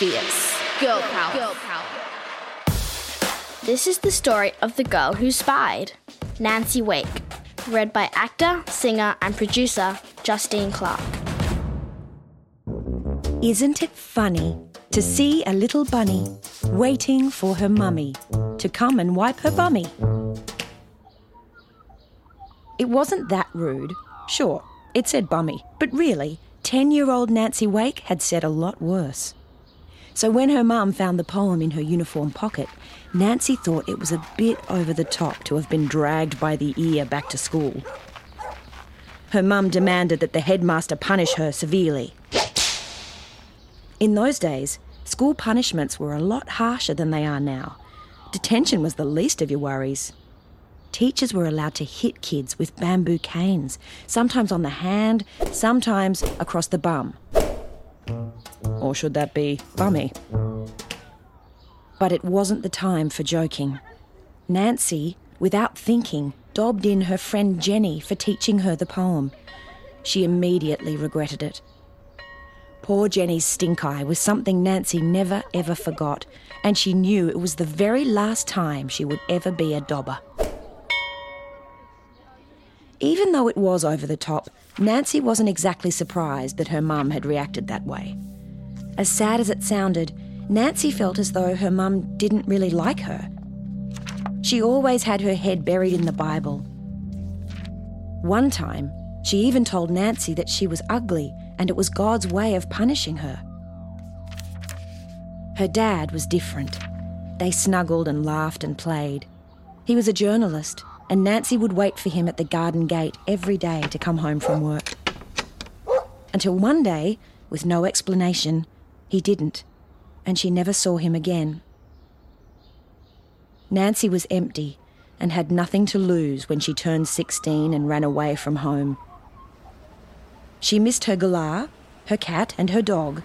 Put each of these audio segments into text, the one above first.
fierce. Girl power. Girl power. This is the story of the girl who spied, Nancy Wake, read by actor, singer, and producer Justine Clarke. Isn't it funny to see a little bunny waiting for her mummy to come and wipe her bummy? It wasn't that rude. Sure, it said bummy, but really, 10 year old Nancy Wake had said a lot worse. So when her mum found the poem in her uniform pocket, Nancy thought it was a bit over the top to have been dragged by the ear back to school. Her mum demanded that the headmaster punish her severely. In those days, school punishments were a lot harsher than they are now. Detention was the least of your worries. Teachers were allowed to hit kids with bamboo canes, sometimes on the hand, sometimes across the bum. Or should that be bummy? But it wasn't the time for joking. Nancy, without thinking, dobbed in her friend Jenny for teaching her the poem. She immediately regretted it. Poor Jenny's stink eye was something Nancy never ever forgot, and she knew it was the very last time she would ever be a dobber. Even though it was over the top, Nancy wasn't exactly surprised that her mum had reacted that way. As sad as it sounded, Nancy felt as though her mum didn't really like her. She always had her head buried in the Bible. One time, she even told Nancy that she was ugly and it was God's way of punishing her. Her dad was different. They snuggled and laughed and played. He was a journalist and Nancy would wait for him at the garden gate every day to come home from work. Until one day, with no explanation, he didn't, and she never saw him again. Nancy was empty and had nothing to lose when she turned 16 and ran away from home. She missed her galah, her cat, and her dog,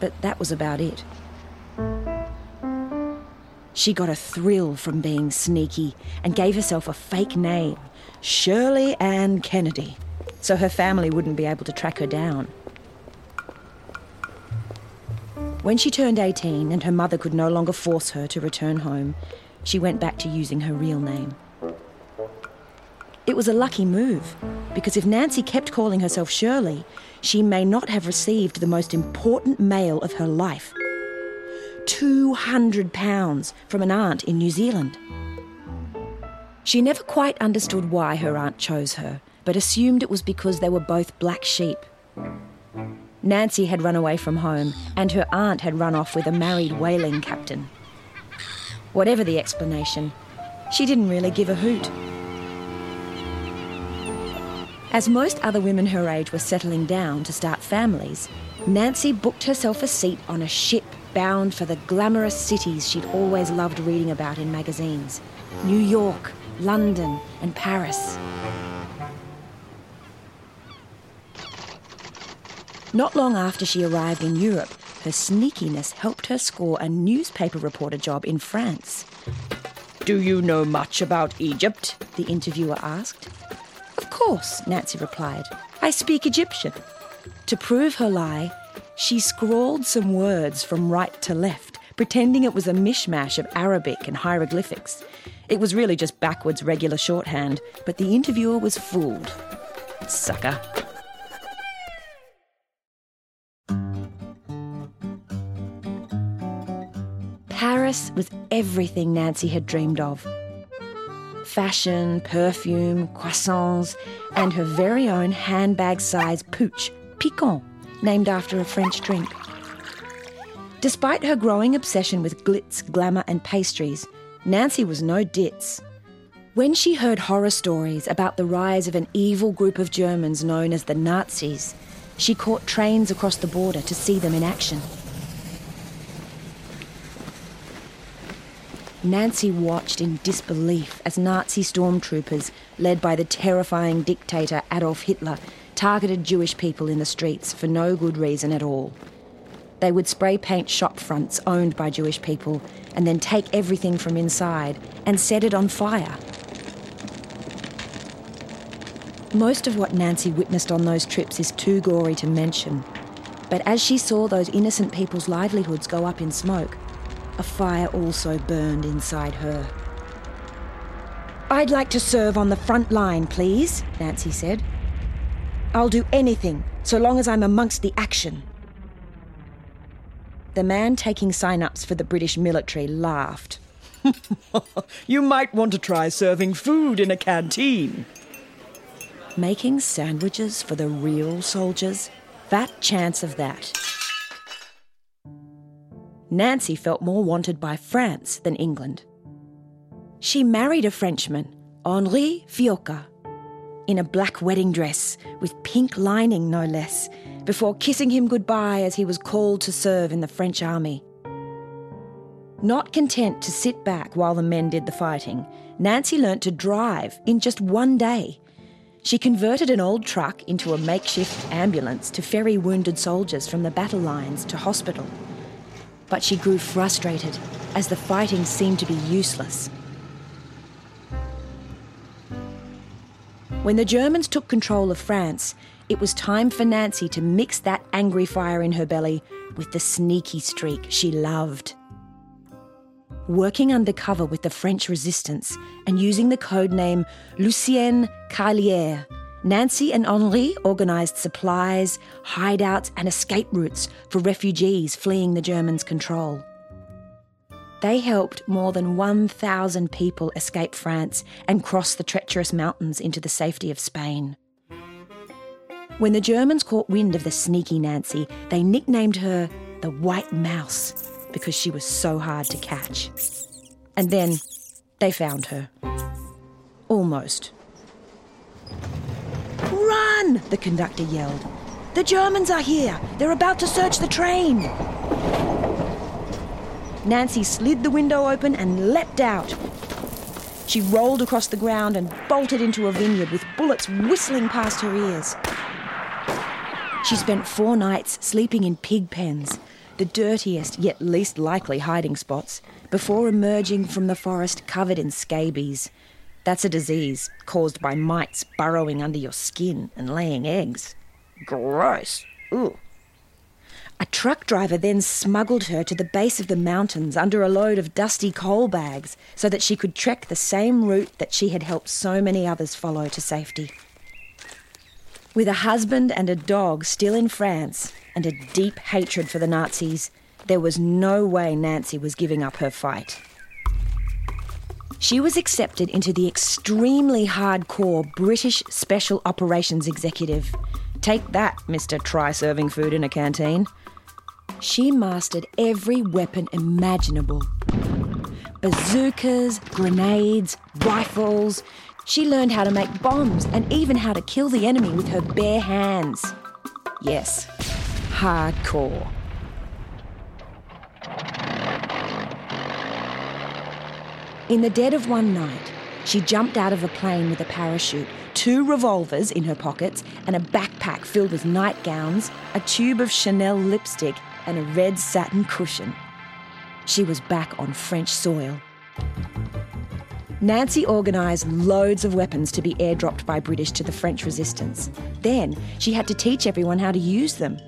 but that was about it. She got a thrill from being sneaky and gave herself a fake name, Shirley Ann Kennedy, so her family wouldn't be able to track her down. When she turned 18 and her mother could no longer force her to return home, she went back to using her real name. It was a lucky move, because if Nancy kept calling herself Shirley, she may not have received the most important mail of her life £200 from an aunt in New Zealand. She never quite understood why her aunt chose her, but assumed it was because they were both black sheep. Nancy had run away from home, and her aunt had run off with a married whaling captain. Whatever the explanation, she didn't really give a hoot. As most other women her age were settling down to start families, Nancy booked herself a seat on a ship bound for the glamorous cities she'd always loved reading about in magazines New York, London, and Paris. Not long after she arrived in Europe, her sneakiness helped her score a newspaper reporter job in France. Do you know much about Egypt? the interviewer asked. Of course, Nancy replied. I speak Egyptian. To prove her lie, she scrawled some words from right to left, pretending it was a mishmash of Arabic and hieroglyphics. It was really just backwards regular shorthand, but the interviewer was fooled. Sucker. Paris was everything Nancy had dreamed of fashion, perfume, croissants, and her very own handbag sized pooch, Picon named after a French drink. Despite her growing obsession with glitz, glamour, and pastries, Nancy was no ditz. When she heard horror stories about the rise of an evil group of Germans known as the Nazis, she caught trains across the border to see them in action. Nancy watched in disbelief as Nazi stormtroopers, led by the terrifying dictator Adolf Hitler, targeted Jewish people in the streets for no good reason at all. They would spray paint shop fronts owned by Jewish people and then take everything from inside and set it on fire. Most of what Nancy witnessed on those trips is too gory to mention. But as she saw those innocent people's livelihoods go up in smoke, a fire also burned inside her. I'd like to serve on the front line, please, Nancy said. I'll do anything so long as I'm amongst the action. The man taking sign ups for the British military laughed. you might want to try serving food in a canteen. Making sandwiches for the real soldiers? Fat chance of that. Nancy felt more wanted by France than England. She married a Frenchman, Henri Fiocca, in a black wedding dress with pink lining, no less, before kissing him goodbye as he was called to serve in the French army. Not content to sit back while the men did the fighting, Nancy learnt to drive in just one day. She converted an old truck into a makeshift ambulance to ferry wounded soldiers from the battle lines to hospital. But she grew frustrated as the fighting seemed to be useless When the Germans took control of France, it was time for Nancy to mix that angry fire in her belly with the sneaky streak she loved. Working undercover with the French resistance and using the code name Lucienne Carlier, Nancy and Henri organised supplies, hideouts, and escape routes for refugees fleeing the Germans' control. They helped more than 1,000 people escape France and cross the treacherous mountains into the safety of Spain. When the Germans caught wind of the sneaky Nancy, they nicknamed her the White Mouse because she was so hard to catch. And then they found her. Almost. Run! the conductor yelled. The Germans are here! They're about to search the train! Nancy slid the window open and leapt out. She rolled across the ground and bolted into a vineyard with bullets whistling past her ears. She spent four nights sleeping in pig pens, the dirtiest yet least likely hiding spots, before emerging from the forest covered in scabies. That's a disease caused by mites burrowing under your skin and laying eggs. Gross. Ooh. A truck driver then smuggled her to the base of the mountains under a load of dusty coal bags so that she could trek the same route that she had helped so many others follow to safety. With a husband and a dog still in France and a deep hatred for the Nazis, there was no way Nancy was giving up her fight. She was accepted into the extremely hardcore British Special Operations Executive. Take that, Mr. Try Serving Food in a Canteen she mastered every weapon imaginable bazookas, grenades, rifles. She learned how to make bombs and even how to kill the enemy with her bare hands. Yes, hardcore. In the dead of one night, she jumped out of a plane with a parachute, two revolvers in her pockets, and a backpack filled with nightgowns, a tube of Chanel lipstick, and a red satin cushion. She was back on French soil. Nancy organised loads of weapons to be airdropped by British to the French resistance. Then she had to teach everyone how to use them.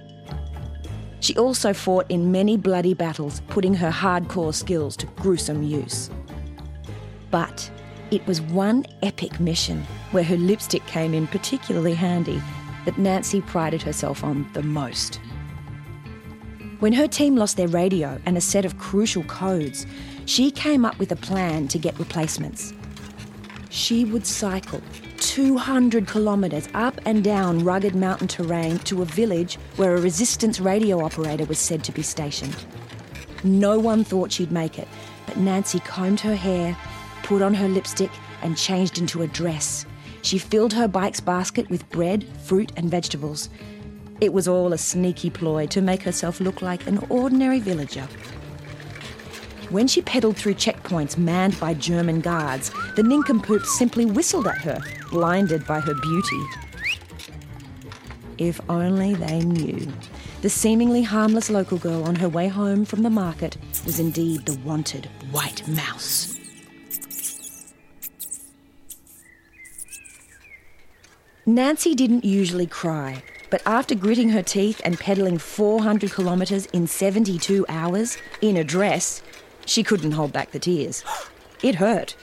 She also fought in many bloody battles, putting her hardcore skills to gruesome use. But it was one epic mission where her lipstick came in particularly handy that Nancy prided herself on the most. When her team lost their radio and a set of crucial codes, she came up with a plan to get replacements. She would cycle 200 kilometres up and down rugged mountain terrain to a village where a resistance radio operator was said to be stationed. No one thought she'd make it, but Nancy combed her hair, put on her lipstick, and changed into a dress. She filled her bike's basket with bread, fruit, and vegetables. It was all a sneaky ploy to make herself look like an ordinary villager. When she pedalled through checkpoints manned by German guards, the nincompoops simply whistled at her, blinded by her beauty. If only they knew. The seemingly harmless local girl on her way home from the market was indeed the wanted white mouse. Nancy didn't usually cry, But after gritting her teeth and pedaling 400 kilometres in 72 hours in a dress, she couldn't hold back the tears. It hurt.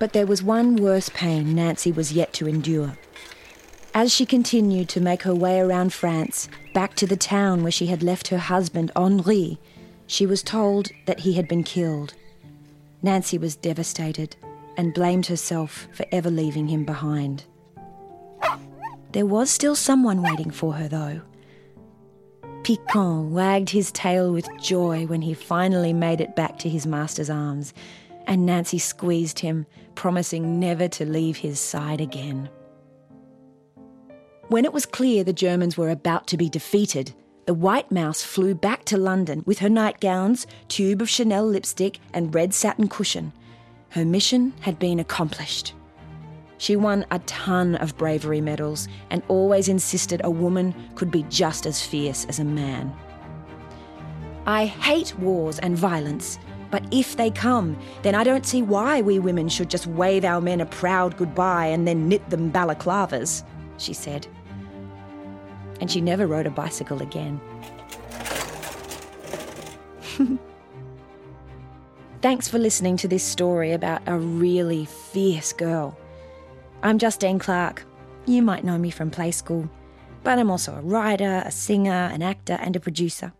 But there was one worse pain Nancy was yet to endure. As she continued to make her way around France, back to the town where she had left her husband, Henri, she was told that he had been killed. Nancy was devastated and blamed herself for ever leaving him behind. There was still someone waiting for her, though. Picon wagged his tail with joy when he finally made it back to his master's arms, and Nancy squeezed him, promising never to leave his side again. When it was clear the Germans were about to be defeated, the White Mouse flew back to London with her nightgowns, tube of Chanel lipstick, and red satin cushion. Her mission had been accomplished. She won a ton of bravery medals and always insisted a woman could be just as fierce as a man. I hate wars and violence, but if they come, then I don't see why we women should just wave our men a proud goodbye and then knit them balaclavas, she said and she never rode a bicycle again. Thanks for listening to this story about a really fierce girl. I'm Justine Clarke. You might know me from Play School, but I'm also a writer, a singer, an actor, and a producer.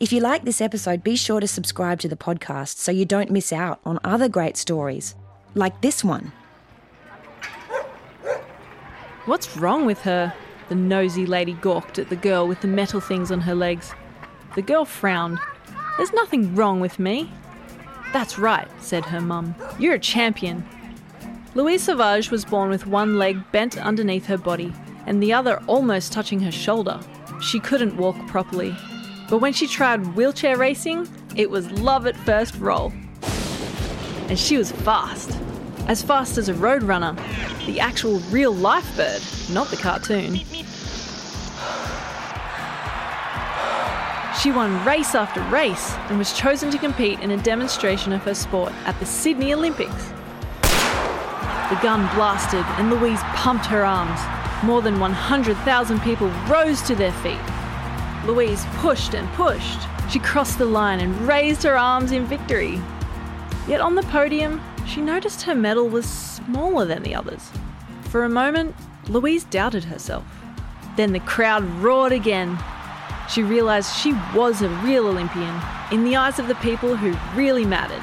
If you like this episode, be sure to subscribe to the podcast so you don't miss out on other great stories, like this one. What's wrong with her? The nosy lady gawked at the girl with the metal things on her legs. The girl frowned. There's nothing wrong with me. That's right, said her mum. You're a champion. Louise Sauvage was born with one leg bent underneath her body and the other almost touching her shoulder. She couldn't walk properly. But when she tried wheelchair racing, it was love at first roll. And she was fast. As fast as a roadrunner, the actual real life bird, not the cartoon. She won race after race and was chosen to compete in a demonstration of her sport at the Sydney Olympics. The gun blasted and Louise pumped her arms. More than 100,000 people rose to their feet. Louise pushed and pushed. She crossed the line and raised her arms in victory. Yet on the podium, she noticed her medal was smaller than the others. For a moment, Louise doubted herself. Then the crowd roared again she realised she was a real Olympian in the eyes of the people who really mattered.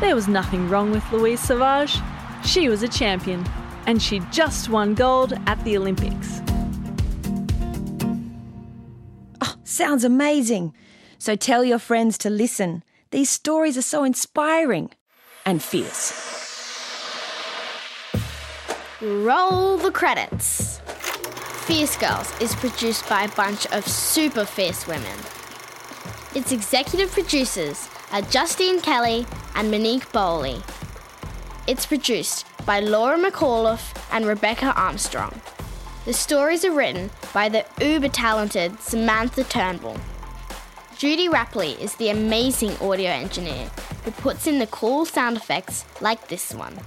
There was nothing wrong with Louise Sauvage. She was a champion, and she just won gold at the Olympics. Oh, sounds amazing. So tell your friends to listen. These stories are so inspiring and fierce. Roll the credits. Fierce Girls is produced by a bunch of super fierce women. Its executive producers are Justine Kelly and Monique Bowley. It's produced by Laura McAuliffe and Rebecca Armstrong. The stories are written by the uber talented Samantha Turnbull. Judy Rapley is the amazing audio engineer who puts in the cool sound effects like this one.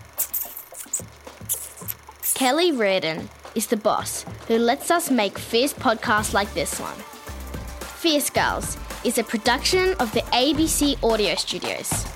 Kelly Reardon is the boss who lets us make fierce podcasts like this one. Fierce Girls is a production of the ABC Audio Studios.